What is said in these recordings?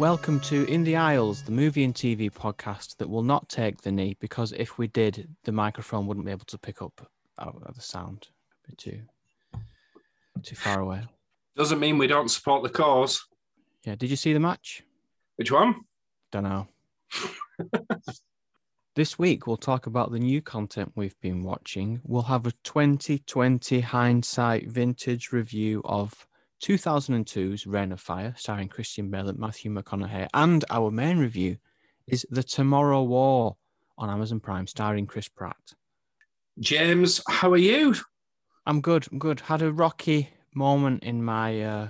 Welcome to In the Aisles, the movie and TV podcast that will not take the knee because if we did, the microphone wouldn't be able to pick up the sound. It'd be too too far away. Doesn't mean we don't support the cause. Yeah. Did you see the match? Which one? Don't know. this week we'll talk about the new content we've been watching. We'll have a 2020 hindsight vintage review of 2002's Reign of Fire, starring Christian Bale and Matthew McConaughey, and our main review is The Tomorrow War on Amazon Prime, starring Chris Pratt. James, how are you? I'm good. I'm good. Had a rocky moment in my uh,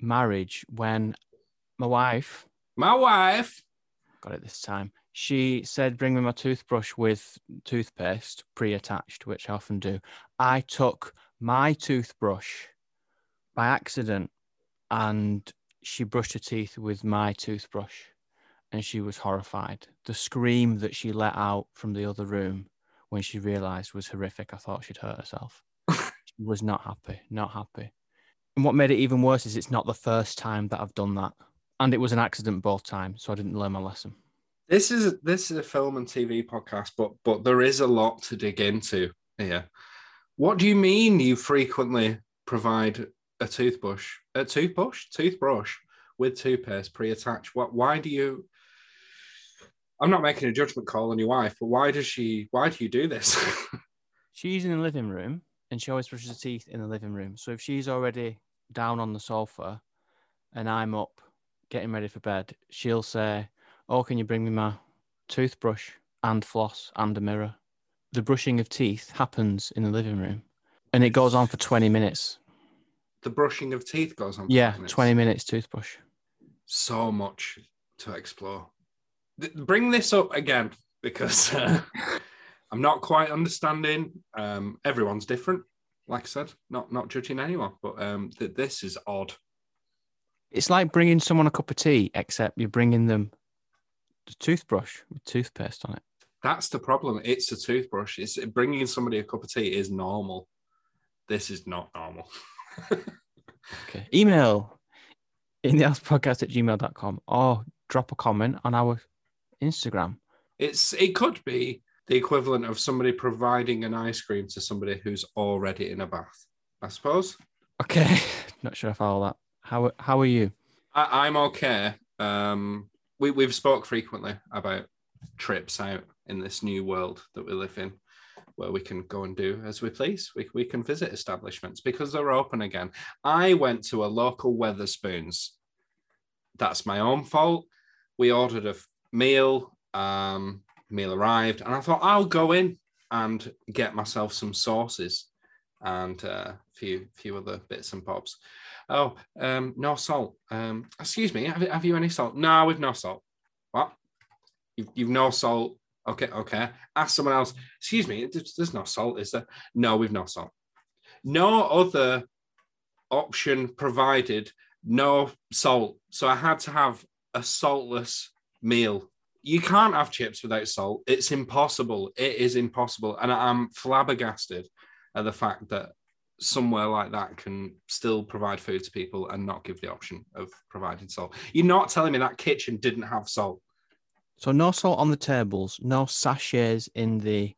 marriage when my wife, My wife. got it this time, she said, Bring me my toothbrush with toothpaste pre attached, which I often do. I took my toothbrush by accident and she brushed her teeth with my toothbrush and she was horrified. The scream that she let out from the other room when she realized was horrific. I thought she'd hurt herself. she was not happy, not happy. And what made it even worse is it's not the first time that I've done that. And it was an accident both times, so I didn't learn my lesson. This is this is a film and TV podcast, but but there is a lot to dig into here. What do you mean you frequently provide a toothbrush, a toothbrush, toothbrush with toothpaste pre-attached? What? Why do you? I'm not making a judgment call on your wife, but why does she? Why do you do this? She's in the living room and she always brushes her teeth in the living room. So if she's already down on the sofa and I'm up getting ready for bed, she'll say, Oh, can you bring me my toothbrush and floss and a mirror? The brushing of teeth happens in the living room and it goes on for 20 minutes. The brushing of teeth goes on. Yeah, minutes. 20 minutes toothbrush. so much to explore. Th- bring this up again because uh, I'm not quite understanding. Um, everyone's different, like I said, not not judging anyone, but um, th- this is odd. It's like bringing someone a cup of tea, except you're bringing them the toothbrush with toothpaste on it. That's the problem. It's a toothbrush. It's bringing somebody a cup of tea is normal. This is not normal. Okay. Email in the house podcast at gmail.com or drop a comment on our Instagram. It's it could be the equivalent of somebody providing an ice cream to somebody who's already in a bath. I suppose. Okay. Not sure if I follow that. How how are you? I, I'm okay. Um, we we've spoke frequently about trips out in this new world that we live in, where we can go and do as we please. We we can visit establishments because they're open again. I went to a local Wetherspoons. That's my own fault. We ordered a meal. Um, meal arrived, and I thought I'll go in and get myself some sauces and uh, a few few other bits and bobs. Oh, um, no salt. Um, excuse me, have, you- have you any salt? No, we've no salt. What? You've, you've no salt. Okay, okay. Ask someone else. Excuse me, there's, no salt, is there? No, we've no salt. No other option provided. No salt. So I had to have a saltless meal. You can't have chips without salt. It's impossible. It is impossible. And I'm flabbergasted at the fact that somewhere like that can still provide food to people and not give the option of providing salt. You're not telling me that kitchen didn't have salt. So no salt on the tables, no sachets in the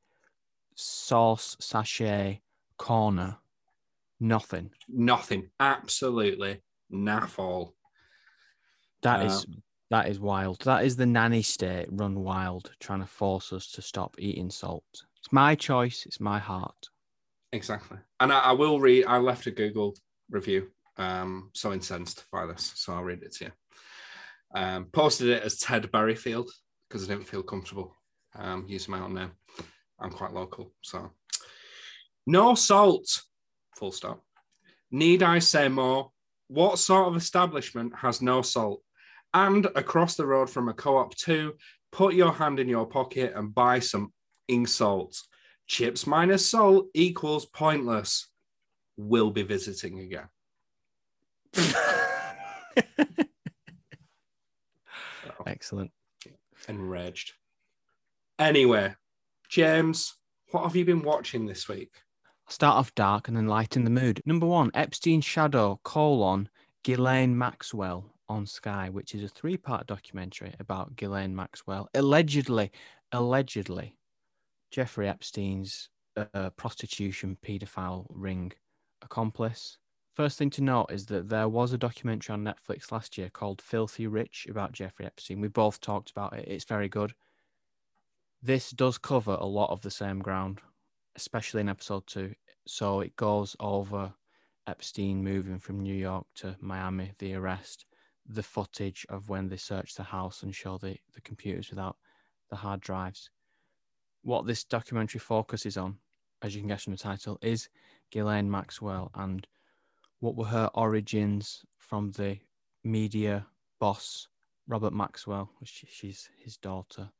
sauce sachet corner. Nothing. Nothing. Absolutely naff all. That is that is wild. That is the nanny state run wild, trying to force us to stop eating salt. It's my choice. It's my heart. Exactly. And I, I will read, I left a Google review. Um, so incensed by this. So I'll read it to you. Um, posted it as Ted Berryfield because I didn't feel comfortable um, using my own name. I'm quite local. So no salt. Full stop. Need I say more? What sort of establishment has no salt? And across the road from a co op, too, put your hand in your pocket and buy some ink salt. Chips minus salt equals pointless. We'll be visiting again. Excellent. Enraged. Anyway, James, what have you been watching this week? Start off dark and then lighten the mood. Number one, Epstein Shadow, colon, Ghislaine Maxwell on Sky, which is a three part documentary about Ghislaine Maxwell, allegedly, allegedly, Jeffrey Epstein's uh, prostitution paedophile ring accomplice. First thing to note is that there was a documentary on Netflix last year called Filthy Rich about Jeffrey Epstein. We both talked about it. It's very good. This does cover a lot of the same ground, especially in episode two. So it goes over Epstein moving from New York to Miami, the arrest, the footage of when they searched the house and show the, the computers without the hard drives. What this documentary focuses on, as you can guess from the title, is Ghislaine Maxwell and what were her origins from the media boss, Robert Maxwell, she's his daughter,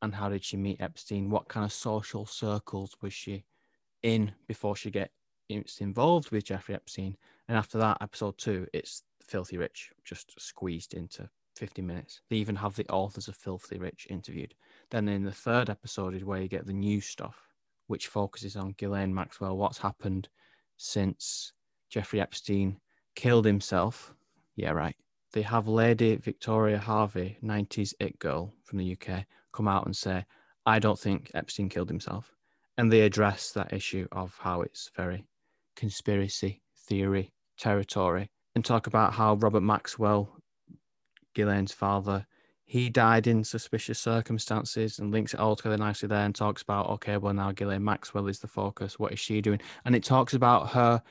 and how did she meet Epstein? What kind of social circles was she in before she get involved with Jeffrey Epstein? And after that, episode two, it's Filthy Rich, just squeezed into 50 minutes. They even have the authors of Filthy Rich interviewed. Then in the third episode is where you get the new stuff, which focuses on Ghislaine Maxwell, what's happened since Jeffrey Epstein killed himself. Yeah, right. They have Lady Victoria Hervey, 90s it girl from the UK, come out and say, I don't think Epstein killed himself. And they address that issue of how it's very conspiracy theory territory and talk about how Robert Maxwell, Ghislaine's father, he died in suspicious circumstances and links it all together nicely there and talks about, okay, well, now Ghislaine Maxwell is the focus. What is she doing? And it talks about her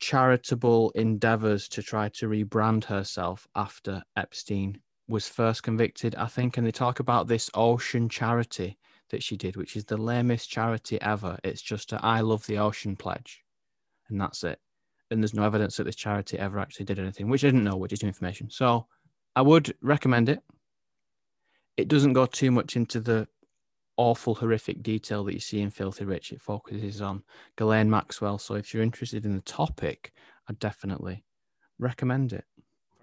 charitable endeavors to try to rebrand herself after Epstein was first convicted, I think. And they talk about this ocean charity that she did, which is the lamest charity ever. It's just a I love the ocean pledge. And that's it. And there's no evidence that this charity ever actually did anything, which I didn't know, which is new information. So I would recommend it. It doesn't go too much into the awful, horrific detail that you see in Filthy Rich. It focuses on Ghislaine Maxwell. So if you're interested in the topic, I definitely recommend it.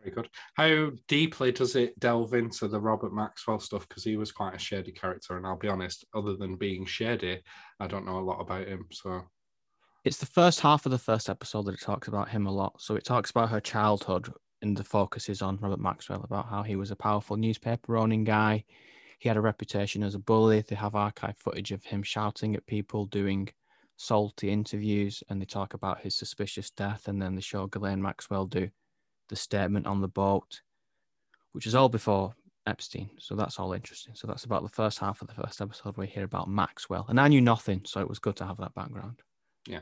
Very good. How deeply does it delve into the Robert Maxwell stuff? Because he was quite a shady character, and I'll be honest, other than being shady, I don't know a lot about him. So it's the first half of the first episode that it talks about him a lot. So it talks about her childhood, and the focus is on Robert Maxwell about how he was a powerful newspaper owning guy he had a reputation as a bully. They have archive footage of him shouting at people, doing salty interviews, and they talk about his suspicious death. And then they show Ghislaine Maxwell do the statement on the boat, which is all before Epstein. So that's all interesting. So that's about the first half of the first episode we hear about Maxwell. And I knew nothing, so it was good to have that background. Yeah.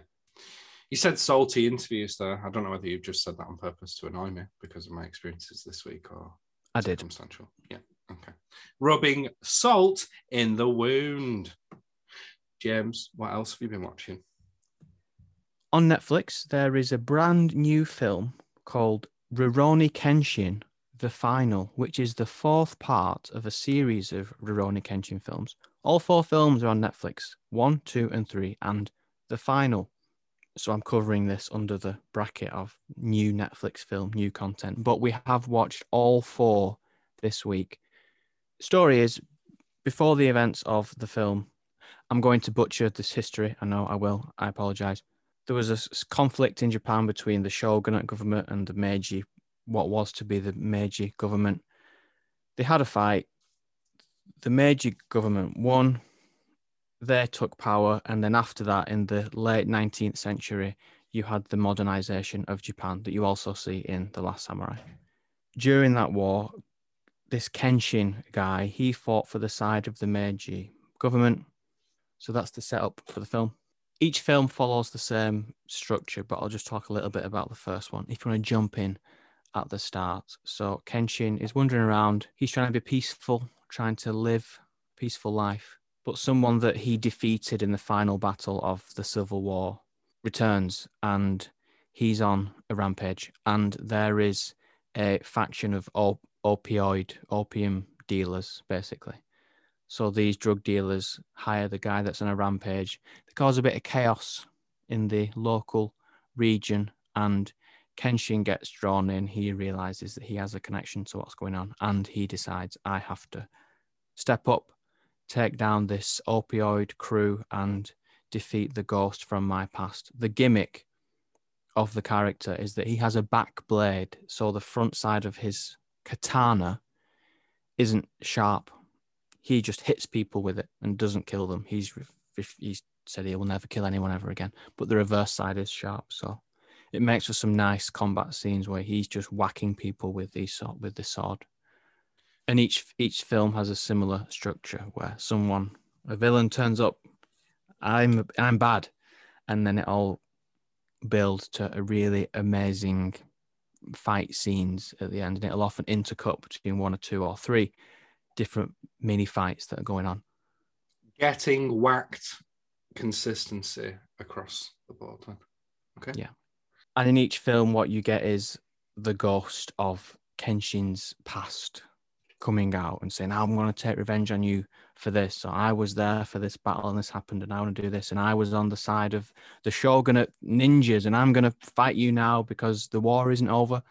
You said salty interviews there. I don't know whether you've just said that on purpose to annoy me because of my experiences this week or I did. Circumstantial. Yeah. Okay. Rubbing salt in the wound. James, what else have you been watching? On Netflix, there is a brand new film called Rurouni Kenshin, The Final, which is the fourth part of a series of Rurouni Kenshin films. All four films are on Netflix one, two, and three, and The Final. So I'm covering this under the bracket of new Netflix film, new content. But we have watched all four this week story is before the events of the film, I'm going to butcher this history. I know I will. I apologize. There was a conflict in Japan between the shogunate government and the Meiji, what was to be the Meiji government. They had a fight. The Meiji government won. They took power. And then after that, in the late 19th century, you had the modernization of Japan that you also see in The Last Samurai. During that war, this Kenshin guy, he fought for the side of the Meiji government. So that's the setup for the film. Each film follows the same structure, but I'll just talk a little bit about the first one. If you want to jump in at the start. So Kenshin is wandering around. He's trying to be peaceful, trying to live a peaceful life. But someone that he defeated in the final battle of the Civil War returns and he's on a rampage. And there is a faction of all opioid opium dealers, basically. So these drug dealers hire the guy that's on a rampage. They cause a bit of chaos in the local region, and Kenshin gets drawn in. He realizes that he has a connection to what's going on, and he decides, I have to step up, take down this opioid crew, and defeat the ghost from my past. The gimmick of the character is that he has a back blade, so the front side of his katana isn't sharp. He just hits people with it and doesn't kill them. He's he's said he will never kill anyone ever again. But the reverse side is sharp, so it makes for some nice combat scenes where he's just whacking people with these with the sword. And each each film has a similar structure where someone a villain turns up, I'm I'm bad, and then it all builds to a really amazing fight scenes at the end, and it'll often intercut between one or two or three different mini fights that are going on. Getting whacked consistency across the board. Then. Okay. Yeah. And in each film, what you get is the ghost of Kenshin's past coming out and saying, I'm going to take revenge on you for this. So I was there for this battle and this happened and I want to do this. And I was on the side of the shogunate ninjas and I'm going to fight you now because the war isn't over.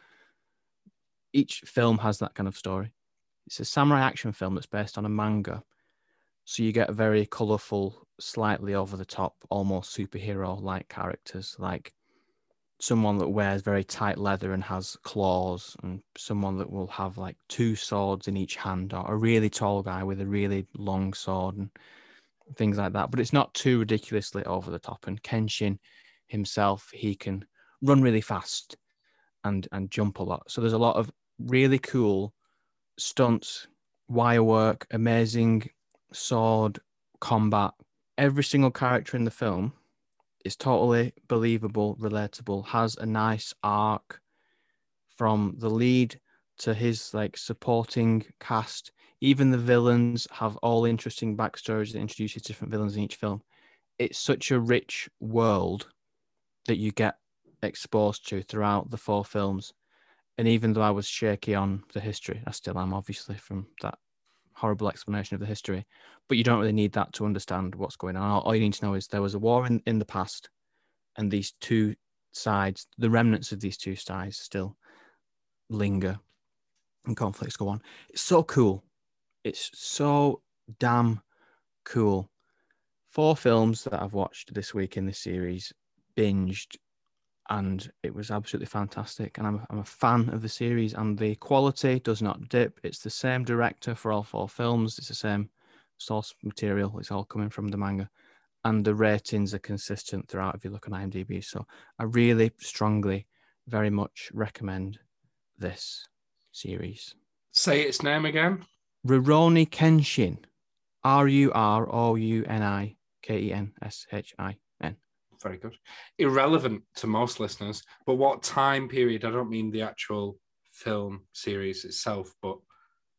Each film has that kind of story. It's a samurai action film that's based on a manga. So you get very colorful, slightly over the top, almost superhero like characters like someone that wears very tight leather and has claws, and someone that will have like two swords in each hand, or a really tall guy with a really long sword, and things like that. But it's not too ridiculously over the top. And Kenshin himself, he can run really fast and and jump a lot. So there's a lot of really cool stunts, wire work, amazing sword combat. Every single character in the film is totally believable, relatable, has a nice arc from the lead to his like supporting cast. Even the villains have all interesting backstories that introduces different villains in each film. It's such a rich world that you get exposed to throughout the four films. And even though I was shaky on the history, I still am obviously from that horrible explanation of the history, but you don't really need that to understand what's going on. All, you need to know is there was a war in, in the past, and these two sides, the remnants of these two sides, still linger and conflicts go on. It's so cool. It's so damn cool. Four films that I've watched this week in this series, binged and it was absolutely fantastic. And I'm, I'm a fan of the series, and the quality does not dip. It's the same director for all four films. It's the same source material. It's all coming from the manga, and the ratings are consistent throughout. If you look on IMDb, so I really strongly, very much recommend this series. Say its name again. Rurouni Kenshin. R U R O U N I K E N S H I very good. Irrelevant to most listeners, but what time period? I don't mean the actual film series itself, but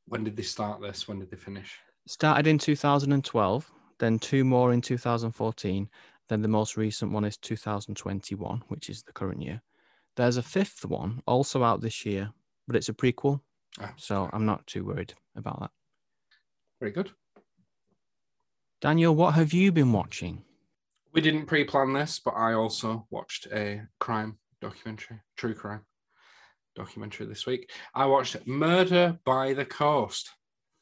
when did they start this? When did they finish? Started in 2012, then two more in 2014, then the most recent one is 2021, which is the current year. There's a fifth one also out this year, but it's a prequel. Ah. So I'm not too worried about that. Very good. Daniel, what have you been watching? We didn't pre-plan this, but I also watched a crime documentary, true crime documentary this week. I watched Murder by the Coast,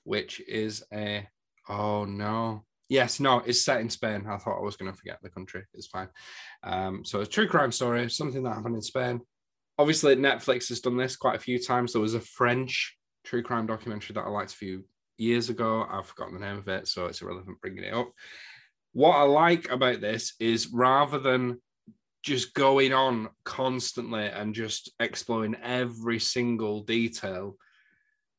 which is a oh no. Yes, no, it's set in Spain. I thought I was going to forget the country. It's fine. Um, so, a true crime story, something that happened in Spain. Obviously, Netflix has done this quite a few times. There was a French true crime documentary that I liked a few years ago. I've forgotten the name of it, so it's irrelevant bringing it up what I like about this is rather than just going on constantly and just exploring every single detail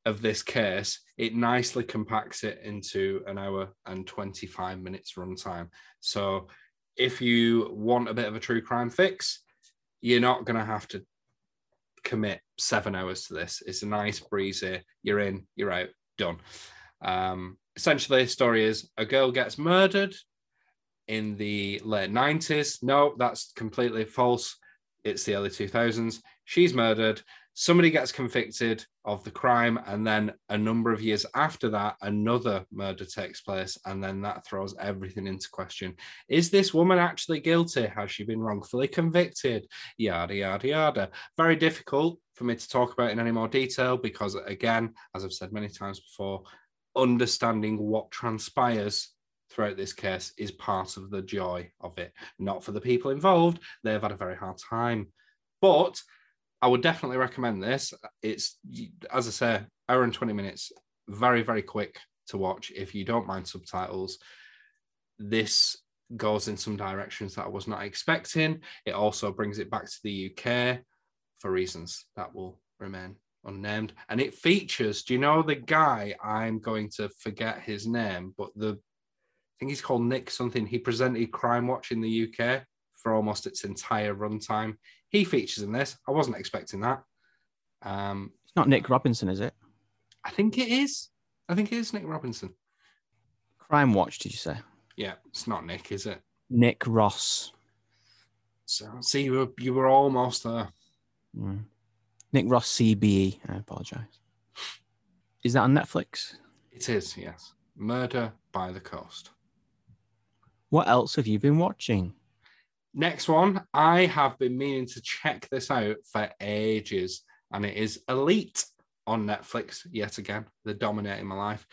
of this case, it nicely compacts it into an hour and 25 minutes runtime. So if you want a bit of a true crime fix, you're not going to have to commit seven hours to this. It's a nice breezy. You're in, you're out, done. Um, essentially, the story is a girl gets murdered in the late 90s. No, that's completely false. It's the early 2000s. She's murdered. Somebody gets convicted of the crime, and then a number of years after that, another murder takes place, and then that throws everything into question. Is this woman actually guilty? Has she been wrongfully convicted? Yada, yada, yada. Very difficult for me to talk about in any more detail because, again, as I've said many times before, understanding what transpires throughout this case is part of the joy of it, not for the people involved. They've had a very hard time But I would definitely recommend this. It's as I say, hour and 20 minutes, very, very quick to watch if you don't mind subtitles. This goes in some directions that I was not expecting. It also brings it back to the UK for reasons that will remain unnamed. And it features, do you know the guy? I'm going to forget his name, but the think he's called Nick something. He presented Crime Watch in the UK for almost its entire runtime. He features in this. I wasn't expecting that. Um, it's not Nick Robinson, is it? I think it is. I think it is Nick Robinson. Crime Watch, did you say? Yeah, it's not Nick, is it? Nick Ross. So see, you were you were almost there. Mm. Nick Ross CBE. I apologize. Is that on Netflix? It is, yes. Murder by the Coast. What else have you been watching? Next one, I have been meaning to check this out for ages, and it is Elite on Netflix yet again. They're dominating my life.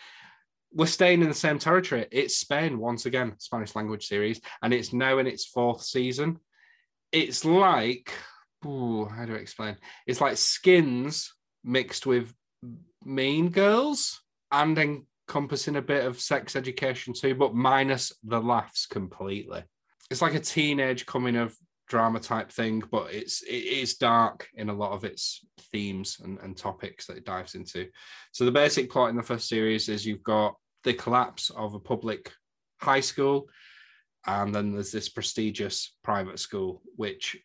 We're staying in the same territory. It's Spain once again, Spanish language series, and it's now in its fourth season. It's like, ooh, how do I explain? It's like skins mixed with mean girls and encompassing a bit of sex education too, but minus the laughs completely. It's like a teenage coming of drama type thing, but it's it is dark in a lot of its themes and, and topics that it dives into. So the basic plot in the first series is you've got the collapse of a public high school, and then there's this prestigious private school, which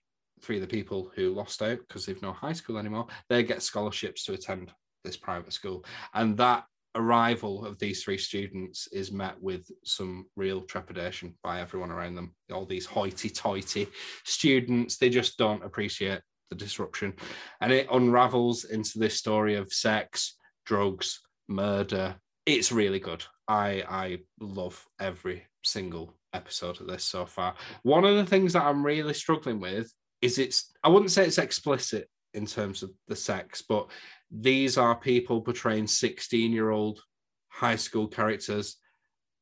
three of the people who lost out because they've no high school anymore, they get scholarships to attend this private school. And that arrival of these three students is met with some real trepidation by everyone around them. All these hoity toity students, they just don't appreciate the disruption. And it unravels into this story of sex, drugs, murder. It's really good. I, I love every single episode of this so far. One of the things that I'm really struggling with is it's, I wouldn't say it's explicit in terms of the sex, but these are people portraying 16 year old high school characters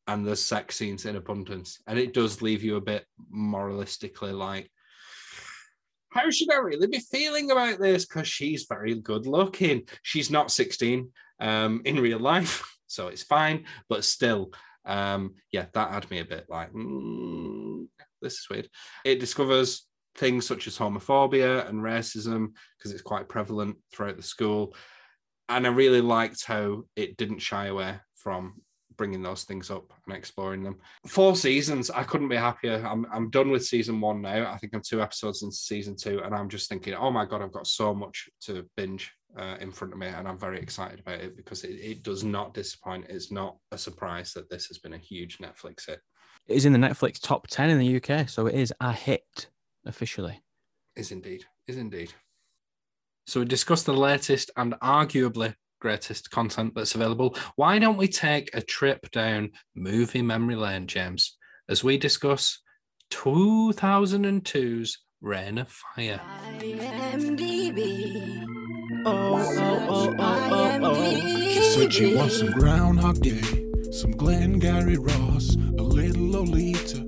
and there's sex scenes in abundance. And it does leave you a bit moralistically like, how should I really be feeling about this? Because she's very good looking. She's not 16 um, in real life, so it's fine. But still, um, yeah, that had me a bit like, mm, this is weird. It discovers things such as homophobia and racism because it's quite prevalent throughout the school. And I really liked how it didn't shy away from bringing those things up and exploring them. Four seasons, I couldn't be happier. I'm, I'm done with season one now. I think I'm two episodes into season two, and I'm just thinking, oh my God, I've got so much to binge uh, in front of me, and I'm very excited about it because it, it does not disappoint. It's not a surprise that this has been a huge Netflix hit. It is in the Netflix top 10 in the UK, so it is a hit officially. Is indeed. Is indeed. So we discussed the latest and arguably greatest content that's available. Why don't we take a trip down movie memory lane, James, as we discuss 2002's Reign of Fire? Oh, oh, oh, oh, oh, She said she wants some Groundhog Day, some Glengarry Ross, a little Lolita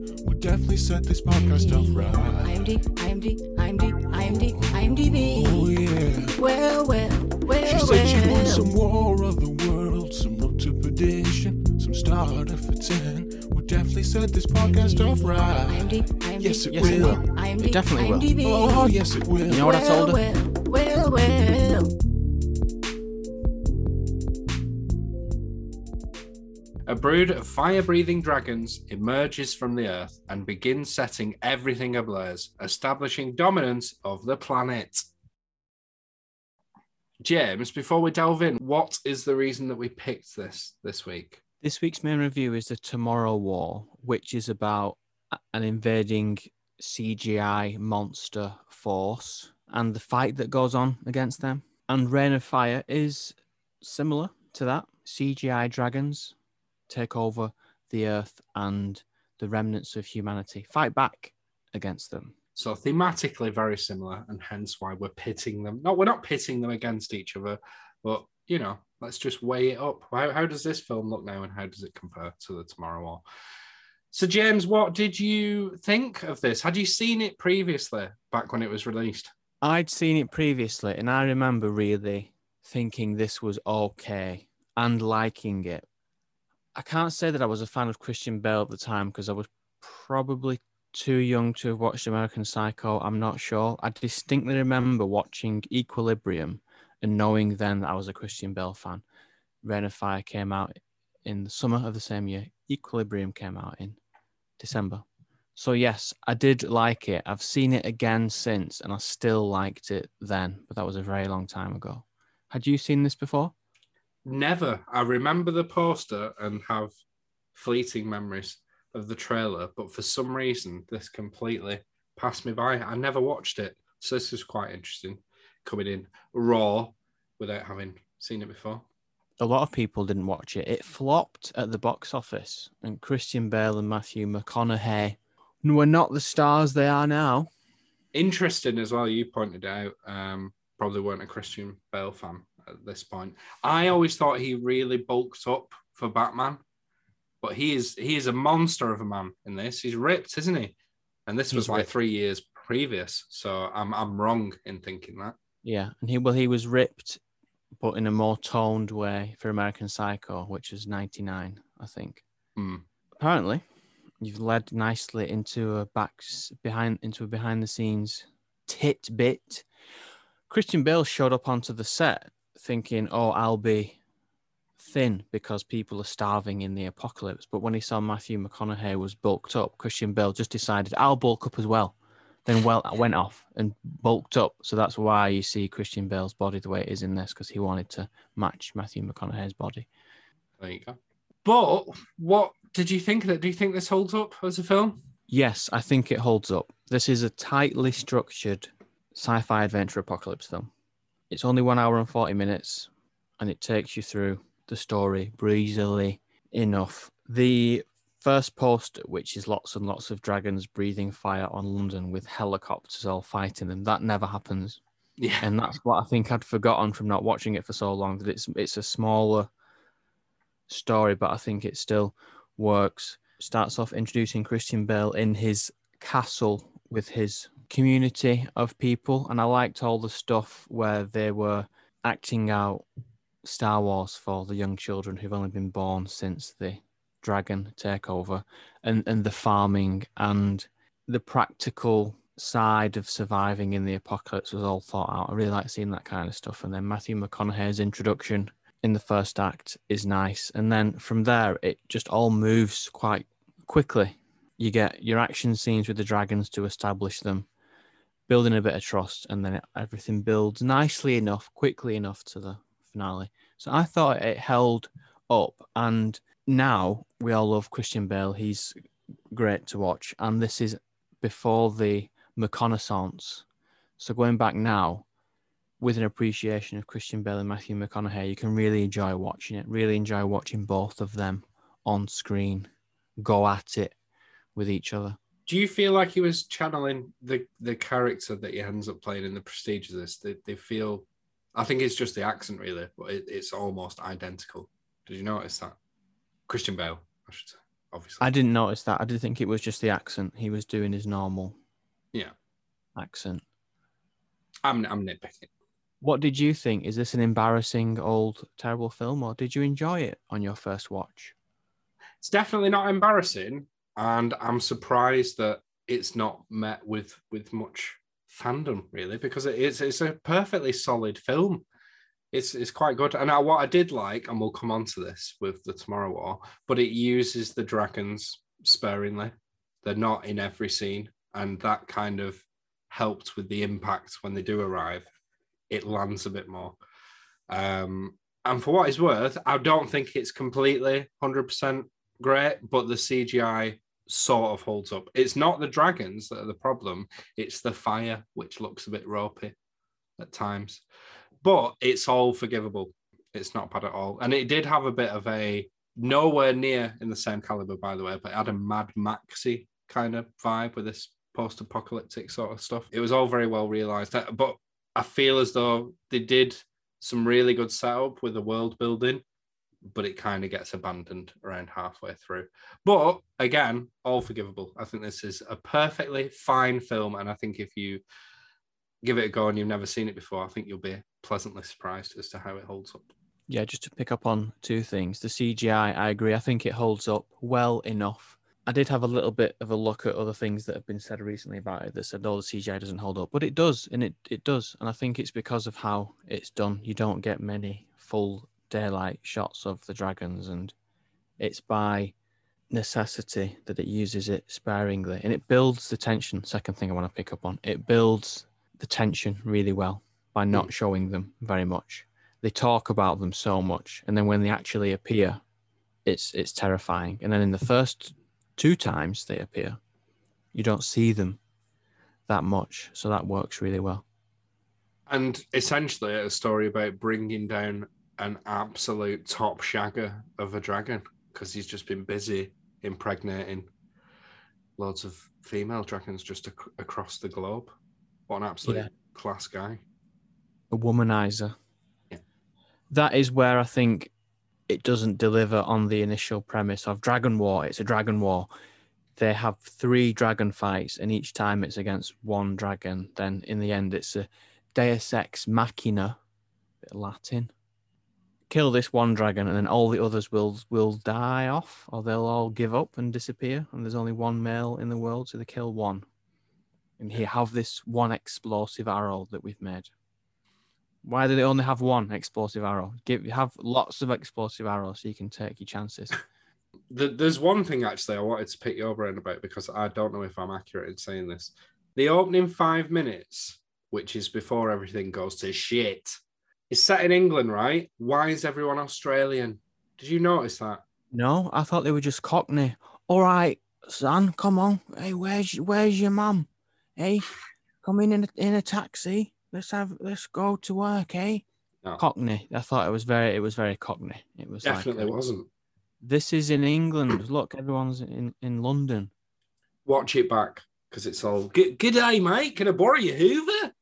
definitely set this podcast off right. IMD, IMD, IMD, IMD, IMDb. Oh yeah. Well, well, well, She said she wants some War of the World, some Road to Perdition, some Starter for 10. We definitely set this podcast off right. IMD, IMD, yes, it yes, will. It, will. IMD, it definitely will. Oh, yes, it will. You know what I told her? Well, well, well. A brood of fire breathing dragons emerges from the earth and begins setting everything ablaze, establishing dominance of the planet. James, before we delve in, what is the reason that we picked this this week? This week's main review is The Tomorrow War, which is about an invading CGI monster force and the fight that goes on against them. And Reign of Fire is similar to that CGI dragons take over the earth and the remnants of humanity, fight back against them. So thematically very similar, and hence why we're pitting them. No, we're not pitting them against each other, but you know, let's just weigh it up. How, how does this film look now, and how does it compare to the Tomorrow War? So, James, what did you think of this? Had you seen it previously back when it was released? I'd seen it previously, and I remember really thinking this was okay and liking it. I can't say that I was a fan of Christian Bale at the time because I was probably too young to have watched American Psycho. I'm not sure. I distinctly remember watching Equilibrium and knowing then that I was a Christian Bale fan. Reign of Fire came out in the summer of the same year. Equilibrium came out in December. So yes, I did like it. I've seen it again since, and I still liked it then, but that was a very long time ago. Had you seen this before? Never. I remember the poster and have fleeting memories of the trailer, but for some reason, this completely passed me by. I never watched it. So this is quite interesting coming in raw without having seen it before. A lot of people didn't watch it. It flopped at the box office, and Christian Bale and Matthew McConaughey were not the stars they are now. Interesting as well. You pointed out, um, probably weren't a Christian Bale fan at this point. I always thought he really bulked up for Batman, but he is he is a monster of a man in this. He's ripped, isn't he? And this was He's like ripped. three years previous, so I'm I'm wrong in thinking that. Yeah, and he well he was ripped, but in a more toned way for American Psycho, which was '99, I think. Hmm. Apparently, you've led nicely into a back behind into a behind the scenes tidbit. Christian Bale showed up onto the set thinking, "Oh, I'll be thin because people are starving in the apocalypse." But when he saw Matthew McConaughey was bulked up, Christian Bale just decided, "I'll bulk up as well." Then well I went off and bulked up. So that's why you see Christian Bale's body the way it is in this because he wanted to match Matthew McConaughey's body. There you go. But what did you think it? Do you think this holds up as a film? Yes, I think it holds up. This is a tightly structured sci-fi adventure apocalypse film. It's only one hour and forty minutes, and it takes you through the story breezily enough. The first post, which is lots and lots of dragons breathing fire on London with helicopters all fighting them, that never happens. Yeah. and that's what I think I'd forgotten from not watching it for so long. That it's it's a smaller story, but I think it still works. Starts off introducing Christian Bale in his castle with his community of people, and I liked all the stuff where they were acting out Star Wars for the young children who've only been born since the dragon takeover, and and the farming and the practical side of surviving in the apocalypse was all thought out. I really like seeing that kind of stuff. And then Matthew McConaughey's introduction in the first act is nice. And then from there, it just all moves quite quickly. You get your action scenes with the dragons to establish them, building a bit of trust, and then everything builds nicely enough, quickly enough to the finale. So I thought it held up. And now we all love Christian Bale. He's great to watch. And this is before the reconnaissance. So going back now with an appreciation of Christian Bale and Matthew McConaughey, you can really enjoy watching it. Really enjoy watching both of them on screen go at it with each other. Do you feel like he was channeling the the character that he ends up playing in the Prestige of this? They, they feel, I think it's just the accent really, but it, it's almost identical. Did you notice that? Christian Bale, I should say, obviously. I didn't notice that. I did think it was just the accent. He was doing his normal Yeah. accent. I'm I'm nitpicking. What did you think? Is this an embarrassing old terrible film or did you enjoy it on your first watch? It's definitely not embarrassing, and I'm surprised that it's not met with with much fandom really because it is it's a perfectly solid film. It's it's quite good, and I, what I did like, and we'll come on to this with the Tomorrow War, but it uses the dragons sparingly. They're not in every scene, and that kind of helped with the impact when they do arrive. It lands a bit more. Um, and for what it's worth, I don't think it's completely 100% great, but the CGI sort of holds up. It's not the dragons that are the problem, it's the fire, which looks a bit ropey at times. But it's all forgivable. It's not bad at all. And it did have a bit of a nowhere near in the same caliber, by the way, but it had a Mad Maxi kind of vibe with this post apocalyptic sort of stuff. It was all very well realized. Uh, But I feel as though they did some really good setup with the world building, but it kind of gets abandoned around halfway through. But again, all forgivable. I think this is a perfectly fine film. And I think if you give it a go and you've never seen it before, I think you'll be pleasantly surprised as to how it holds up. Yeah, just to pick up on two things. The CGI, I agree. I think it holds up well enough. I did have a little bit of a look at other things that have been said recently about it that said, oh, the CGI doesn't hold up. But it does, and it, it does. And I think it's because of how it's done. You don't get many full daylight shots of the dragons, and it's by necessity that it uses it sparingly. And it builds the tension. Second thing I want to pick up on it builds the tension really well by not hmm. showing them very much. They talk about them so much, and then when they actually appear, it's it's terrifying. And then in the first two times they appear, you don't see them that much, so that works really well. And essentially, a story about bringing down an absolute top shagger of a dragon because he's just been busy impregnating loads of female dragons just ac- across the globe. What an absolute Yeah. class guy. A womanizer. Yeah. That is where I think it doesn't deliver on the initial premise of Dragon War. It's a Dragon War. They have three dragon fights, and each time it's against one dragon. Then in the end, it's a Deus Ex Machina, Latin. Kill this one dragon, and then all the others will will die off, or they'll all give up and disappear. And there's only one male in the world, so they kill one. And here have this one explosive arrow that we've made. Why do they only have one explosive arrow? Give have lots of explosive arrows so you can take your chances. There's one thing actually I wanted to pick your brain about because I don't know if I'm accurate in saying this. The opening five minutes, which is before everything goes to shit, is set in England, right? Why is everyone Australian? Did you notice that? No, I thought they were just Cockney. All right, son, come on. Hey, where's where's your mum? Hey, come in in a, in a taxi. Let's have let's go to work. Hey, No. Cockney. I thought it was very it was very Cockney. It was Definitely uh, wasn't. This is in England. Look, everyone's in in London. Watch it back because it's all good. Good day, mate. Can I borrow your Hoover?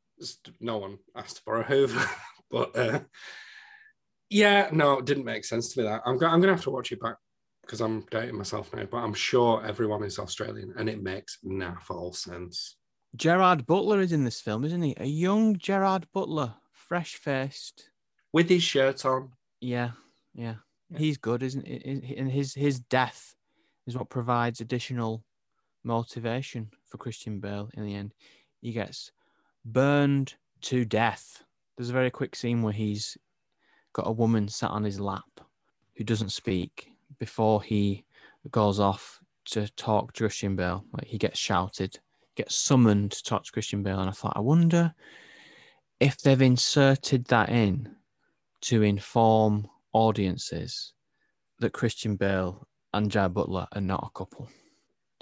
No one asked to borrow a Hoover, but uh, yeah, no, it didn't make sense to me. That I'm, go- I'm gonna have to watch it back because I'm dating myself now. But I'm sure everyone is Australian, and it makes naff all sense. Gerard Butler is in this film, isn't he? A young Gerard Butler, fresh faced. With his shirt on, Yeah, yeah, Yeah. he's good, isn't he? And his his death is what provides additional motivation for Christian Bale. In the end, he gets burned to death. There's a very quick scene where he's got a woman sat on his lap who doesn't speak before he goes off to talk to Christian Bale. Like he gets shouted, gets summoned to talk to Christian Bale, and I thought, I wonder if they've inserted that in to inform audiences that Christian Bale and Gerard Butler are not a couple.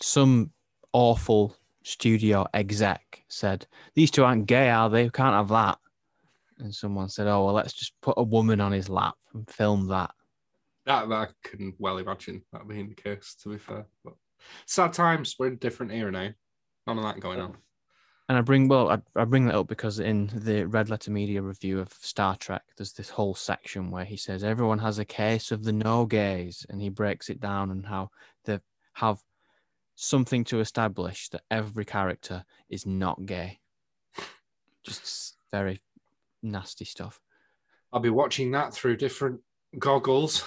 Some awful studio exec said, These two aren't gay, are they? We can't have that. And someone said, Oh, well, let's just put a woman on his lap and film that. that, that I can well imagine that being the case. To be fair, but sad times. We're in a different era now. None of that going on. And I bring well, I, I bring that up because in the Red Letter Media review of Star Trek, there's this whole section where he says everyone has a case of the no gays, and he breaks it down and how they have something to establish that every character is not gay. Just very nasty stuff. I'll be watching that through different goggles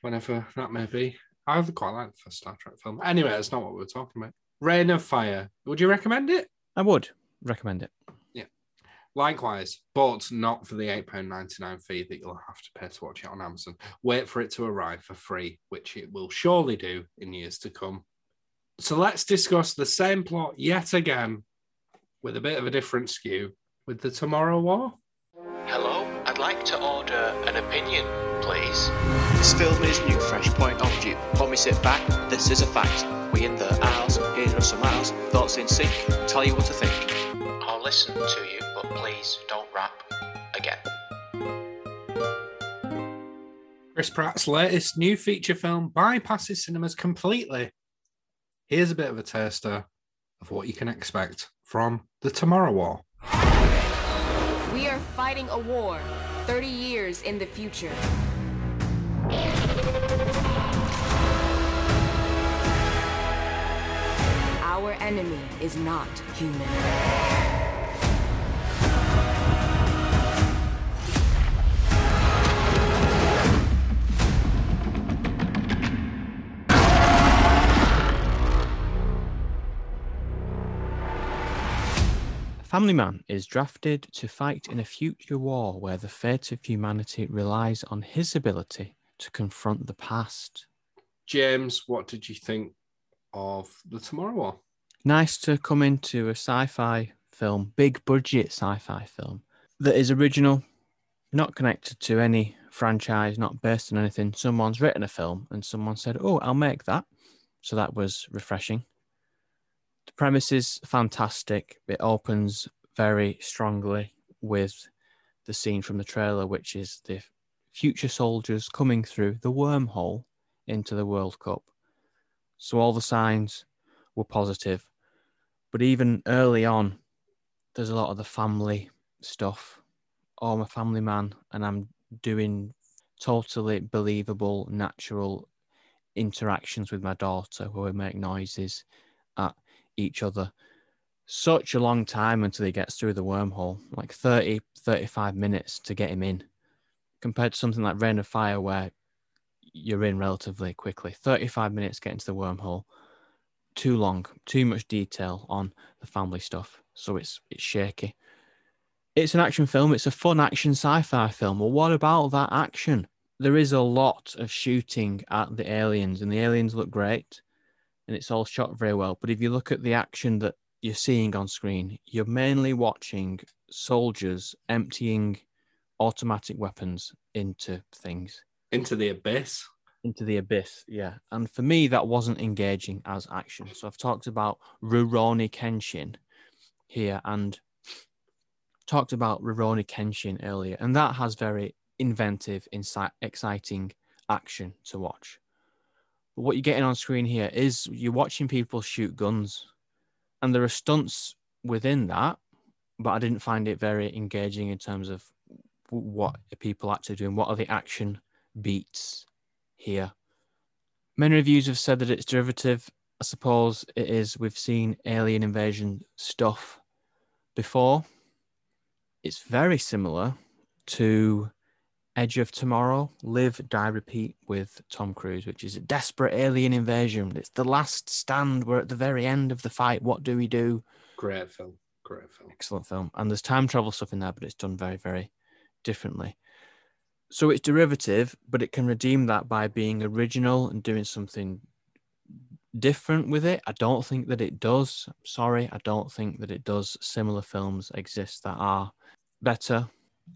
whenever that may be. I have quite like the first Star Trek film. Anyway, that's not what we were talking about. Reign of Fire. Would you recommend it? I would recommend it. Yeah. Likewise, but not for the £8.99 fee that you'll have to pay to watch it on Amazon. Wait for it to arrive for free, which it will surely do in years to come. So let's discuss the same plot yet again with a bit of a different skew with the Tomorrow War. Hello, I'd like to order an opinion, please. This film is new, fresh point of view. When we sit back, this is a fact. We in the aisles, here are some aisles, thoughts in sync, tell you what to think. I'll listen to you, but please don't rap again. Chris Pratt's latest new feature film bypasses cinemas completely. Here's a bit of a taster of what you can expect from the Tomorrow War. We are fighting a war 30 years in the future. Our enemy is not human. Family Man is drafted to fight in a future war where the fate of humanity relies on his ability to confront the past. James, what did you think of the Tomorrow War? Nice to come into a sci fi film, big budget sci fi film that is original, not connected to any franchise, not based on anything. Someone's written a film and someone said, Oh, I'll make that. So that was refreshing. Premise is fantastic. It opens very strongly with the scene from the trailer, which is the future soldiers coming through the wormhole into the World Cup. So all the signs were positive. But even early on, there's a lot of the family stuff. Oh, I'm a family man and I'm doing totally believable, natural interactions with my daughter where we make noises at each other. Such a long time until he gets through the wormhole, like 30, 35 minutes to get him in, compared to something like Reign of Fire, where you're in relatively quickly. 35 minutes getting to the wormhole, too long, too much detail on the family stuff. So it's it's shaky. It's an action film. It's a fun action sci-fi film. Well, what about that action? There is a lot of shooting at the aliens, and the aliens look great, and it's all shot very well. But if you look at the action that you're seeing on screen, you're mainly watching soldiers emptying automatic weapons into things Into the Abyss. into the abyss. Yeah. And for me, that wasn't engaging as action. So I've talked about Rurouni Kenshin here and talked about Rurouni Kenshin earlier. And that has very inventive, insight, exciting action to watch. What you're getting on screen here is you're watching people shoot guns. And there are stunts within that, but I didn't find it very engaging in terms of what are people actually doing. What are the action beats here. Many reviews have said that it's derivative. I suppose it is. We've seen alien invasion stuff before. It's very similar to Edge of Tomorrow, Live, Die, Repeat with Tom Cruise, which is a desperate alien invasion. It's the last stand. We're at the very end of the fight. What do we do? Great film. Great film. Excellent film. And there's time travel stuff in there, but it's done very, very differently. So it's derivative, but it can redeem that by being original and doing something different with it. I don't think that it does. Sorry, I don't think that it does. Similar films exist that are better.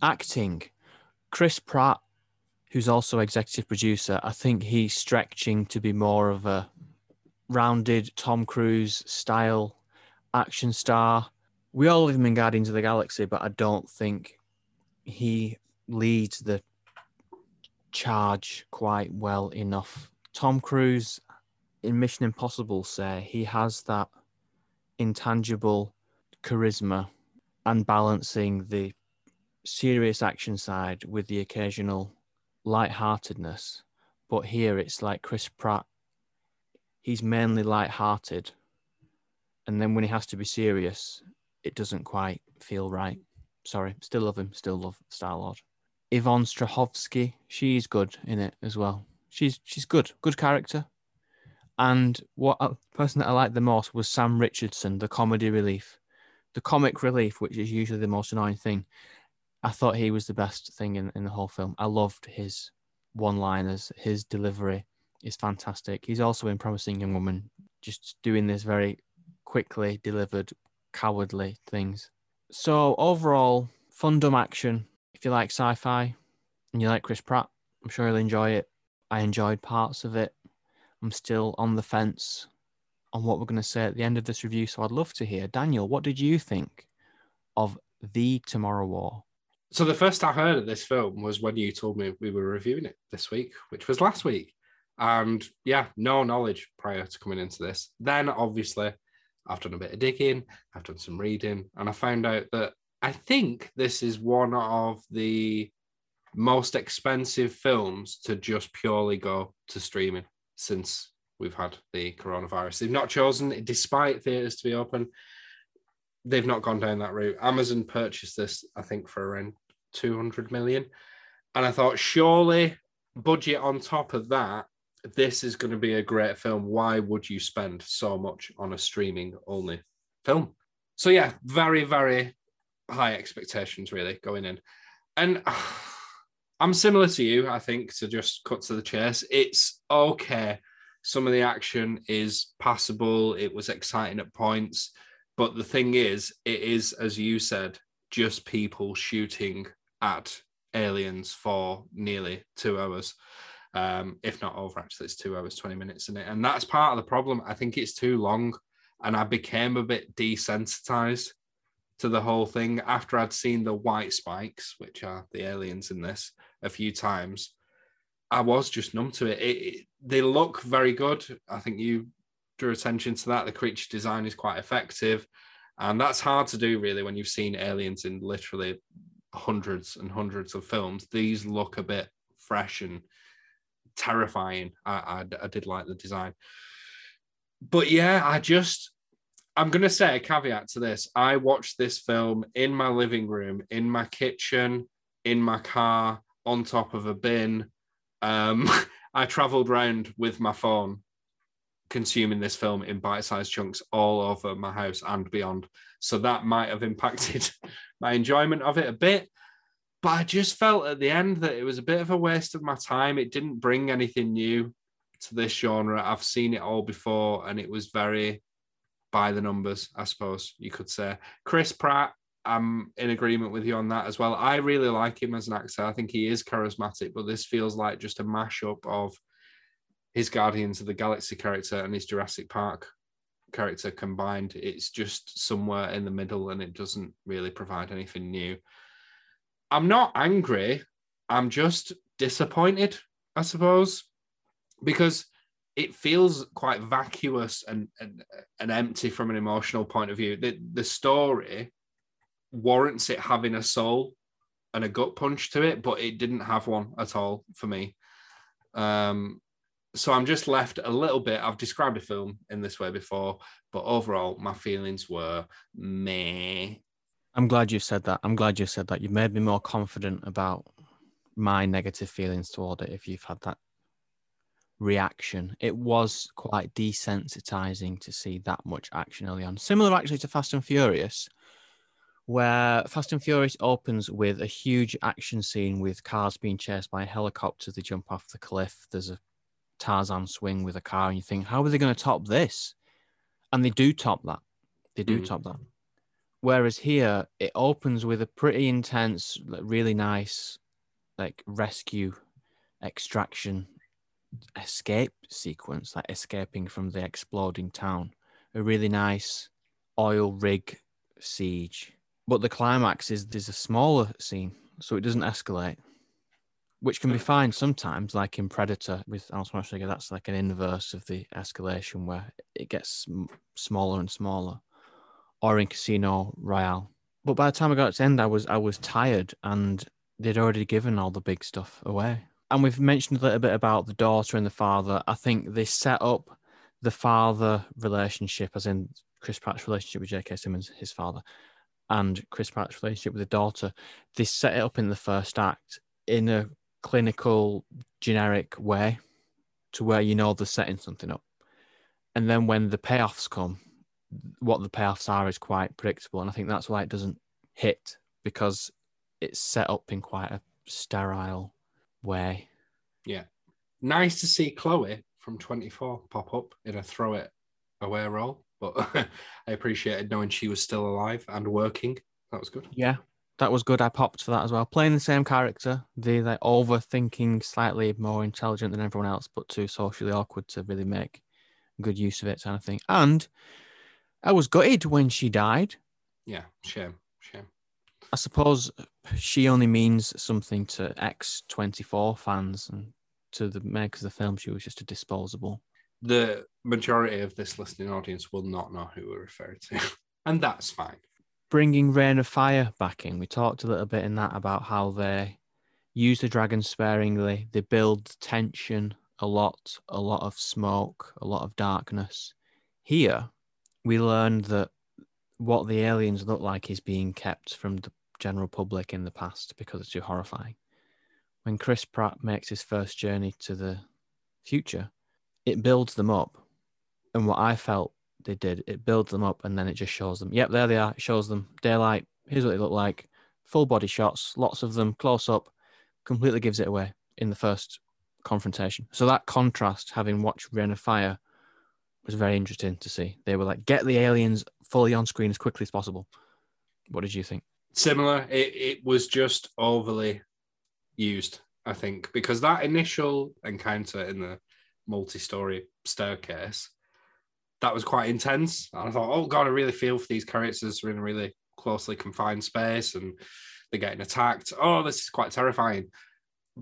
Acting. Chris Pratt, who's also executive producer, I think he's stretching to be more of a rounded Tom Cruise style action star. We all live him in Guardians of the Galaxy, but I don't think he leads the charge quite well enough. Tom Cruise in Mission Impossible say he has that intangible charisma and balancing the serious action side with the occasional lightheartedness. But here it's like Chris Pratt, he's mainly lighthearted. And then when he has to be serious, it doesn't quite feel right. Sorry, still love him, still love Star Lord. Yvonne Strahovski, she's good in it as well. She's she's good, good character. And what uh, person that I liked the most was Sam Richardson, the comedy relief, the comic relief, which is usually the most annoying thing. I thought he was the best thing in, in the whole film. I loved his one-liners, his delivery is fantastic. He's also in Promising Young Woman, just doing this very quickly delivered, cowardly things. So overall, fun dumb action. If you like sci-fi and you like Chris Pratt, I'm sure you'll enjoy it. I enjoyed parts of it. I'm still on the fence on what we're going to say at the end of this review. So I'd love to hear, Daniel, what did you think of The Tomorrow War? So the first I heard of this film was when you told me we were reviewing it this week, which was last week. And yeah, no knowledge prior to coming into this. Then obviously I've done a bit of digging, I've done some reading, and I found out that I think this is one of the most expensive films to just purely go to streaming since we've had the coronavirus. They've not chosen, despite theaters to be open, they've not gone down that route. Amazon purchased this, I think, for around 200 million. And I thought, surely, budget on top of that, this is going to be a great film. Why would you spend so much on a streaming only film? so yeah, very, very high expectations really going in. And I'm similar to you, I think, to just cut to the chase. It's okay. Some of the action is passable. It was exciting at points. But the thing is, it is, as you said, just people shooting at aliens for nearly two hours. Um, if not over, actually, it's two hours, 20 minutes in it. And that's part of the problem. I think it's too long. And I became a bit desensitized to the whole thing after I'd seen the white spikes, which are the aliens in this, a few times. I was just numb to it. it, it they look very good. I think you drew attention to that. The creature design is quite effective. And that's hard to do, really, when you've seen aliens in literally hundreds and hundreds of films. These look a bit fresh and terrifying. I, I, I did like the design. But yeah, I just, I'm going to say a caveat to this. I watched this film in my living room, in my kitchen, in my car, on top of a bin. Um, I traveled around with my phone consuming this film in bite-sized chunks all over my house and beyond. So that might have impacted my enjoyment of it a bit. But I just felt at the end that it was a bit of a waste of my time. It didn't bring anything new to this genre. I've seen it all before, and it was very by the numbers, I suppose you could say. Chris Pratt, I'm in agreement with you on that as well. I really like him as an actor. I think he is charismatic, but this feels like just a mashup of his Guardians of the Galaxy character and his Jurassic Park character combined. It's just somewhere in the middle and it doesn't really provide anything new. I'm not angry. I'm just disappointed, I suppose, because it feels quite vacuous and, and, and empty from an emotional point of view. The, the story warrants it having a soul and a gut punch to it, but it didn't have one at all for me. Um, so I'm just left a little bit. I've described a film in this way before, but overall, my feelings were meh. I'm glad you said that. I'm glad you said that. You've made me more confident about my negative feelings toward it if you've had that reaction. It was quite desensitizing to see that much action early on. Similar actually to Fast and Furious, where Fast and Furious opens with a huge action scene with cars being chased by helicopters. They jump off the cliff. There's a Tarzan swing with a car, and you think, how are they going to top this? And they do top that. They do mm. top that. Whereas here, it opens with a pretty intense, really nice, like rescue, extraction, escape sequence, like escaping from the exploding town. A really nice oil rig siege. But the climax is there's a smaller scene, so it doesn't escalate which can be fine sometimes, like in Predator with Arnold Schwarzenegger. That's like an inverse of the escalation where it gets smaller and smaller, or in Casino Royale. But by the time I got to the end, I was I was tired, and they'd already given all the big stuff away. And we've mentioned a little bit about the daughter and the father. I think they set up the father relationship, as in Chris Pratt's relationship with J.K. Simmons, his father, and Chris Pratt's relationship with the daughter. They set it up in the first act in a clinical, generic way to where you know they're setting something up. And then when the payoffs come, what the payoffs are is quite predictable. And I think that's why it doesn't hit because it's set up in quite a sterile way. Yeah. Nice to see Chloe from 24 pop up in a throw it away role. But I appreciated knowing she was still alive and working. That was good. Yeah that was good. I popped for that as well. Playing the same character, the like overthinking, slightly more intelligent than everyone else, but too socially awkward to really make good use of it, kind of thing. And I was gutted when she died. Yeah, shame, shame. I suppose she only means something to X twenty four fans and to the makers of the film. She was just a disposable. The majority of this listening audience will not know who we're referring to, and that's fine bringing Reign of Fire back in, we talked a little bit in that about how they use the dragons sparingly. They build tension a lot, a lot of smoke, a lot of darkness. Here, we learned that what the aliens look like is being kept from the general public in the past because it's too horrifying. When Chris Pratt makes his first journey to the future, it builds them up. And what I felt they did. It builds them up and then it just shows them. Yep, there they are. It shows them daylight. Here's what they look like. Full body shots, lots of them, close up. Completely gives it away in the first confrontation. So that contrast, having watched Reign of Fire, was very interesting to see. They were like, get the aliens fully on screen as quickly as possible. What did you think? Similar. It, it was just overly used, I think, because that initial encounter in the multi-story staircase, that was quite intense. And I thought, oh god, I really feel for these characters. They're in a really closely confined space and they're getting attacked. Oh, this is quite terrifying.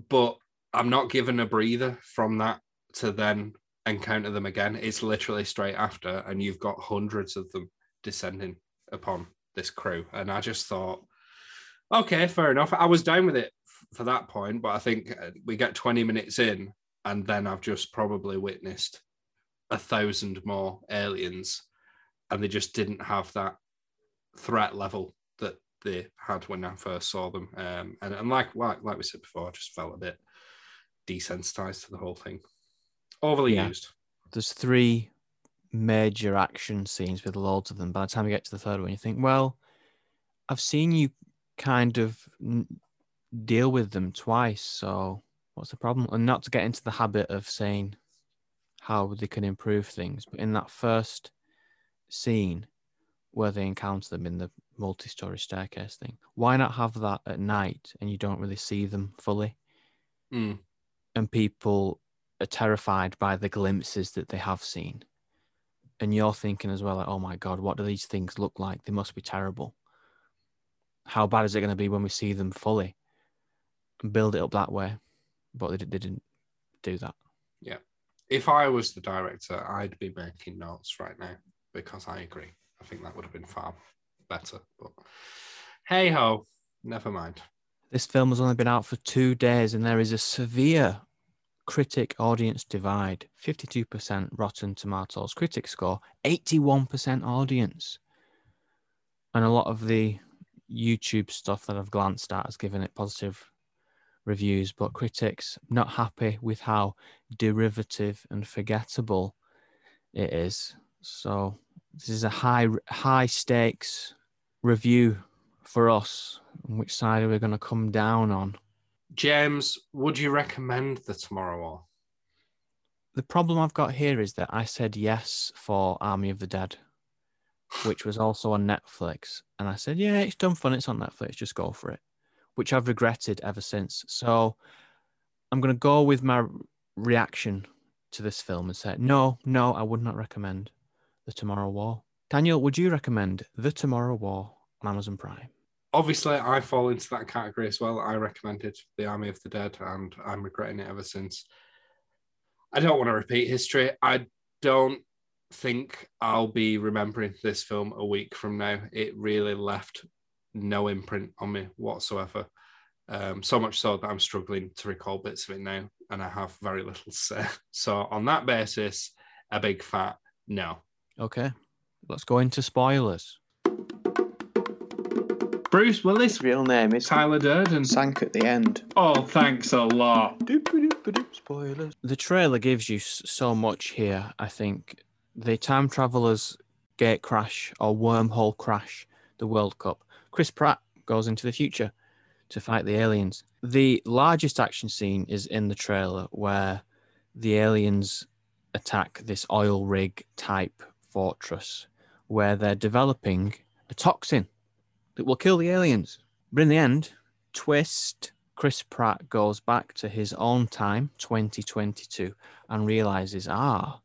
But I'm not given a breather from that to then encounter them again. It's literally straight after, and you've got hundreds of them descending upon this crew. And I just thought, okay, fair enough. I was down with it for that point, but I think uh, we get 20 minutes in, and then I've just probably witnessed a thousand more aliens, and they just didn't have that threat level that they had when I first saw them. Um, and, and like, like like we said before, I just felt a bit desensitized to the whole thing. Overly Yeah. used. There's three major action scenes with loads of them. By the time you get to the third one, you think, well, I've seen you kind of n- deal with them twice. So what's the problem? And not to get into the habit of saying how they can improve things, but in that first scene where they encounter them in the multi-story staircase thing, why not have that at night and you don't really see them fully? Mm. and people are terrified by the glimpses that they have seen. And you're thinking as well, like, oh my God, what do these things look like? They must be terrible. How bad is it going to be when we see them fully? And build it up that way. But they, they didn't do that. If I was the director, I'd be making notes right now because I agree. I think that would have been far better. But hey ho, never mind. This film has only been out for two days, and there is a severe critic audience divide 52% Rotten Tomatoes critic score, 81% audience. And a lot of the YouTube stuff that I've glanced at has given it positive reviews, but critics not happy with how derivative and forgettable it is. So this is a high high stakes review for us. Which side are we going to come down on? James, would you recommend the Tomorrow War? The problem I've got here is that I said yes for Army of the Dead, which was also on Netflix. And I said, yeah, it's done fun. It's on Netflix. Just go for it, which I've regretted ever since. So I'm going to go with my reaction to this film and say, no, no, I would not recommend The Tomorrow War. Daniel, would you recommend The Tomorrow War on Amazon Prime? Obviously, I fall into that category as well. I recommended The Army of the Dead, and I'm regretting it ever since. I don't want to repeat history. I don't think I'll be remembering this film a week from now. It really left no imprint on me whatsoever. Um, so much so that I'm struggling to recall bits of it now, and I have very little to say. So, on that basis, a big fat no. Okay, let's go into spoilers. Bruce Willis, real name is Tyler Durden. sank at the end. Oh, thanks a lot. Spoilers. The trailer gives you so much here. I think the time travelers gate crash or wormhole crash the World Cup. Chris Pratt goes into the future to fight the aliens. The largest action scene is in the trailer where the aliens attack this oil rig type fortress where they're developing a toxin that will kill the aliens. But in the end, twist, Chris Pratt goes back to his own time, 2022, and realizes, ah,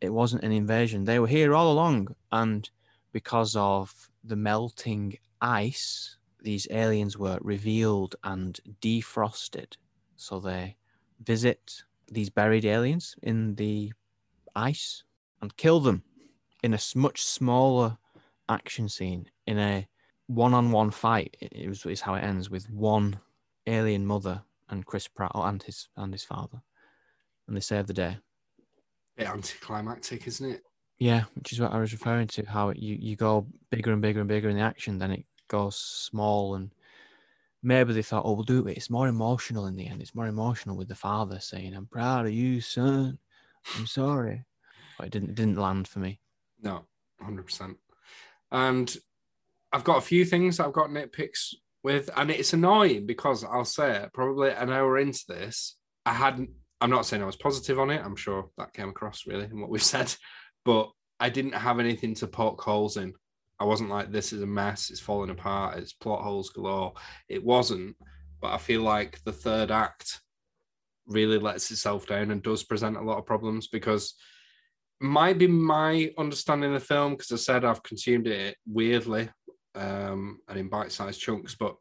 it wasn't an invasion. They were here all along. And because of the melting ice, these aliens were revealed and defrosted. So they visit these buried aliens in the ice and kill them in a much smaller action scene in a one-on-one fight. It, was is how it ends with one alien mother and Chris Pratt and his and his father, and they save the day. Bit anticlimactic, isn't it? Yeah, which is what I was referring to. How it, you you go bigger and bigger and bigger in the action, then it goes small, and maybe they thought, oh, we'll do it. It's more emotional in the end. It's more emotional with the father saying, "I'm proud of you, son. I'm sorry," but it didn't it didn't land for me. No. hundred percent. And I've got a few things I've got nitpicks with, and it's annoying because I'll say it, probably an hour into this, I hadn't. I'm not saying I was positive on it. I'm sure that came across really in what we've said, but I didn't have anything to poke holes in. I wasn't like this is a mess. It's falling apart. It's plot holes galore. It wasn't, but I feel like the third act really lets itself down and does present a lot of problems because might be my understanding of the film because I said I've consumed it weirdly um, and in bite-sized chunks, but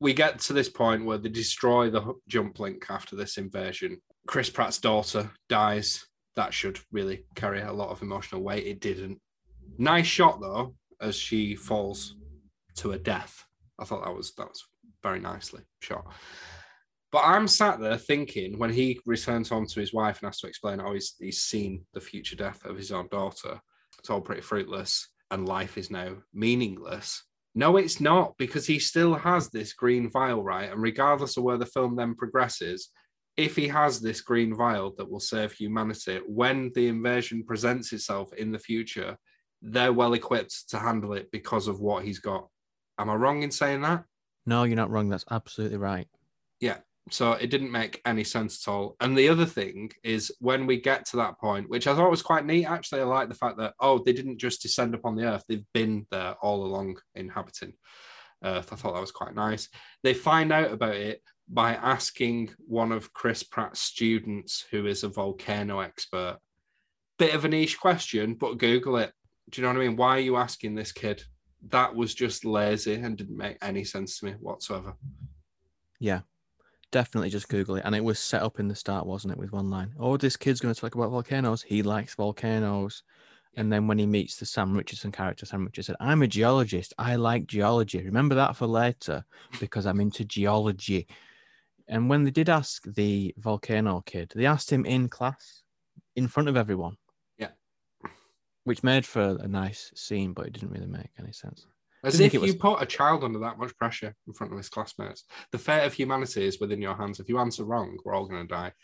we get to this point where they destroy the jump link after this invasion. Chris Pratt's daughter dies. That should really carry a lot of emotional weight. It didn't. Nice shot though, as she falls to her death. I thought that was that was very nicely shot. But I'm sat there thinking when he returns home to his wife and has to explain how he's, he's seen the future death of his own daughter. It's all pretty fruitless and life is now meaningless. No, it's not because he still has this green vial, right? And regardless of where the film then progresses, if he has this green vial that will save humanity, when the invasion presents itself in the future, they're well equipped to handle it because of what he's got. Am I wrong in saying that? No, you're not wrong. That's absolutely right. Yeah. So it didn't make any sense at all. And the other thing is when we get to that point, which I thought was quite neat, actually, I like the fact that, oh, they didn't just descend upon the earth, they've been there all along inhabiting earth. I thought that was quite nice. They find out about it by asking one of Chris Pratt's students, who is a volcano expert. Bit of a niche question, but Google it. Do you know what I mean? Why are you asking this kid? That was just lazy and didn't make any sense to me whatsoever. Yeah, definitely just Google it. And it was set up in the start, wasn't it, with one line? Oh, this kid's going to talk about volcanoes. He likes volcanoes. And then when he meets the Sam Richardson character, Sam Richardson, said, I'm a geologist. I like geology. Remember that for later because I'm into geology. And when they did ask the volcano kid, they asked him in class in front of everyone. Which made for a nice scene, but it didn't really make any sense. As if it you put a child under that much pressure in front of his classmates. The fate of humanity is within your hands. If you answer wrong, we're all going to die.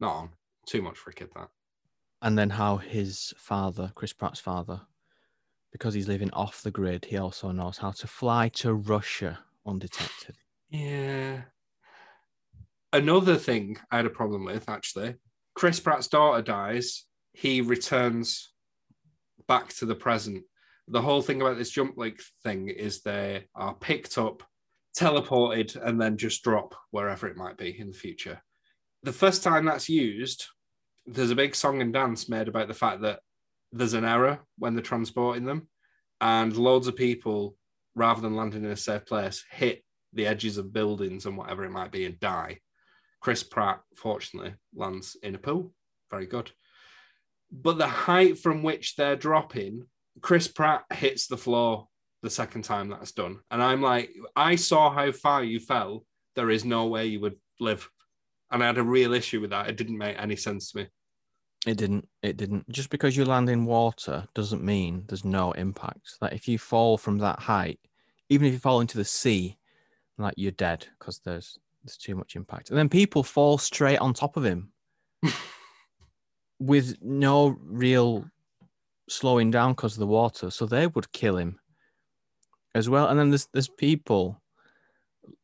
Not on. Too much for a kid, that. And then how his father, Chris Pratt's father, because he's living off the grid, he also knows how to fly to Russia undetected. Yeah. Another thing I had a problem with, actually, Chris Pratt's daughter dies. He returns back to the present. The whole thing about this jump link thing is they are picked up, teleported, and then just drop wherever it might be in the future. The first time that's used, there's a big song and dance made about the fact that there's an error when they're transporting them, and loads of people, rather than landing in a safe place, hit the edges of buildings and whatever it might be and die. Chris Pratt, fortunately, lands in a pool. Very good. But the height from which they're dropping, Chris Pratt hits the floor the second time that's done. And I'm like, I saw how far you fell. There is no way you would live. And I had a real issue with that. It didn't make any sense to me. It didn't. It didn't. Just because you land in water doesn't mean there's no impact. Like if you fall from that height, even if you fall into the sea, like you're dead because there's there's too much impact. And then people fall straight on top of him with no real slowing down because of the water. So they would kill him as well. And then there's there's people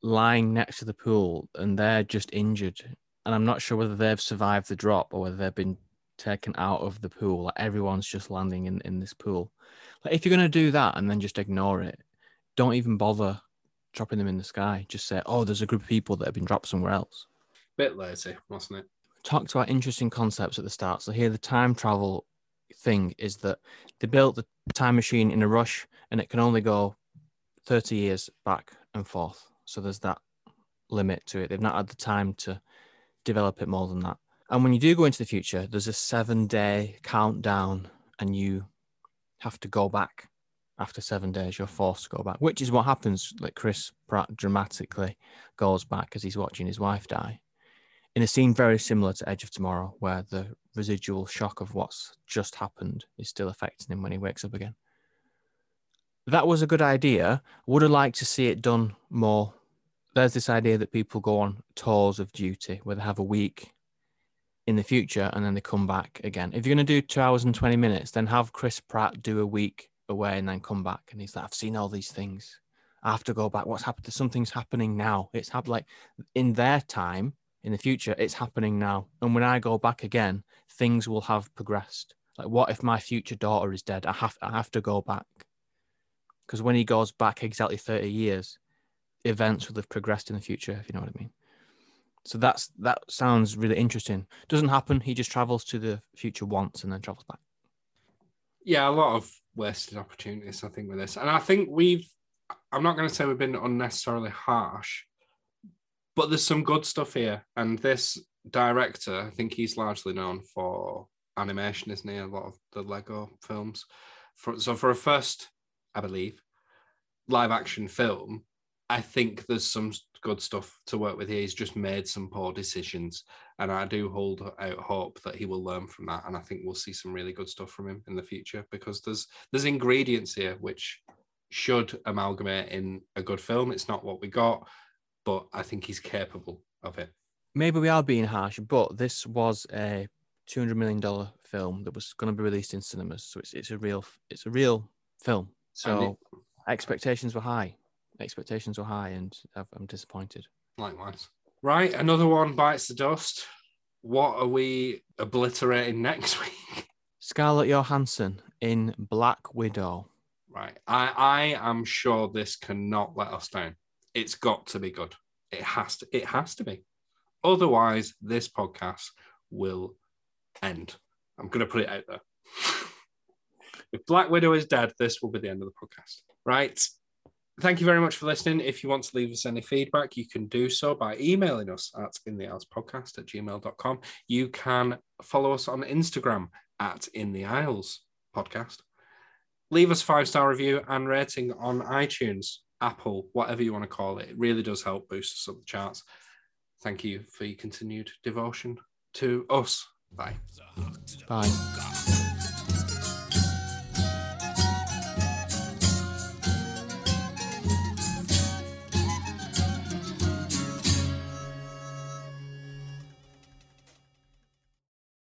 lying next to the pool and they're just injured. And I'm not sure whether they've survived the drop or whether they've been taken out of the pool. Like everyone's just landing in, in this pool. Like if you're gonna do that and then just ignore it, don't even bother dropping them in the sky. Just say, oh, there's a group of people that have been dropped somewhere else. Bit lazy, wasn't it? Talked about interesting concepts at the start. So here the time travel thing is that they built the time machine in a rush and it can only go 30 years back and forth. So there's that limit to it. They've not had the time to develop it more than that. And when you do go into the future, there's a seven day countdown and you have to go back after seven days. You're forced to go back, which is what happens. Like Chris Pratt dramatically goes back as he's watching his wife die in a scene very similar to Edge of Tomorrow, where the residual shock of what's just happened is still affecting him when he wakes up again. That was a good idea. Would have liked to see it done more. There's this idea that people go on tours of duty where they have a week in the future and then they come back again. If you're going to do two hours and 20 minutes, then have Chris Pratt do a week away and then come back. And he's like, I've seen all these things. I have to go back. What's happened? Something's happening now. It's happened like in their time, in the future, it's happening now. And when I go back again, things will have progressed. Like, what if my future daughter is dead? I have, I have to go back. Because when he goes back exactly 30 years, events will have progressed in the future, if you know what I mean. So that's that sounds really interesting. Doesn't happen. He just travels to the future once and then travels back. Yeah, a lot of wasted opportunities, I think, with this. And I think we've, I'm not going to say we've been unnecessarily harsh, but there's some good stuff here. And this director, I think he's largely known for animation, isn't he? A lot of the Lego films. For, so for a first, I believe, live action film, I think there's some good stuff to work with here. He's just made some poor decisions, and I do hold out hope that he will learn from that. And I think we'll see some really good stuff from him in the future because there's there's ingredients here which should amalgamate in a good film. It's not what we got, but I think he's capable of it. Maybe we are being harsh, but this was a two hundred million dollar film that was going to be released in cinemas, so it's it's a real it's a real film. So it, expectations were high expectations were high, and I'm disappointed. Likewise. Right, another one bites the dust. What are we obliterating next week? Scarlett Johansson in Black Widow. Right, I I am sure this cannot let us down. It's got to be good. It has to. It has to be. Otherwise, this podcast will end. I'm going to put it out there. if Black Widow is dead, this will be the end of the podcast. Right thank you very much for listening. If you want to leave us any feedback, you can do so by emailing us at in the Isles podcast at gmail.com. You can follow us on Instagram at in the Isles podcast. Leave us five star review and rating on iTunes, Apple, whatever you want to call it. It really does help boost us up the charts. Thank you for your continued devotion to us. Bye. Bye.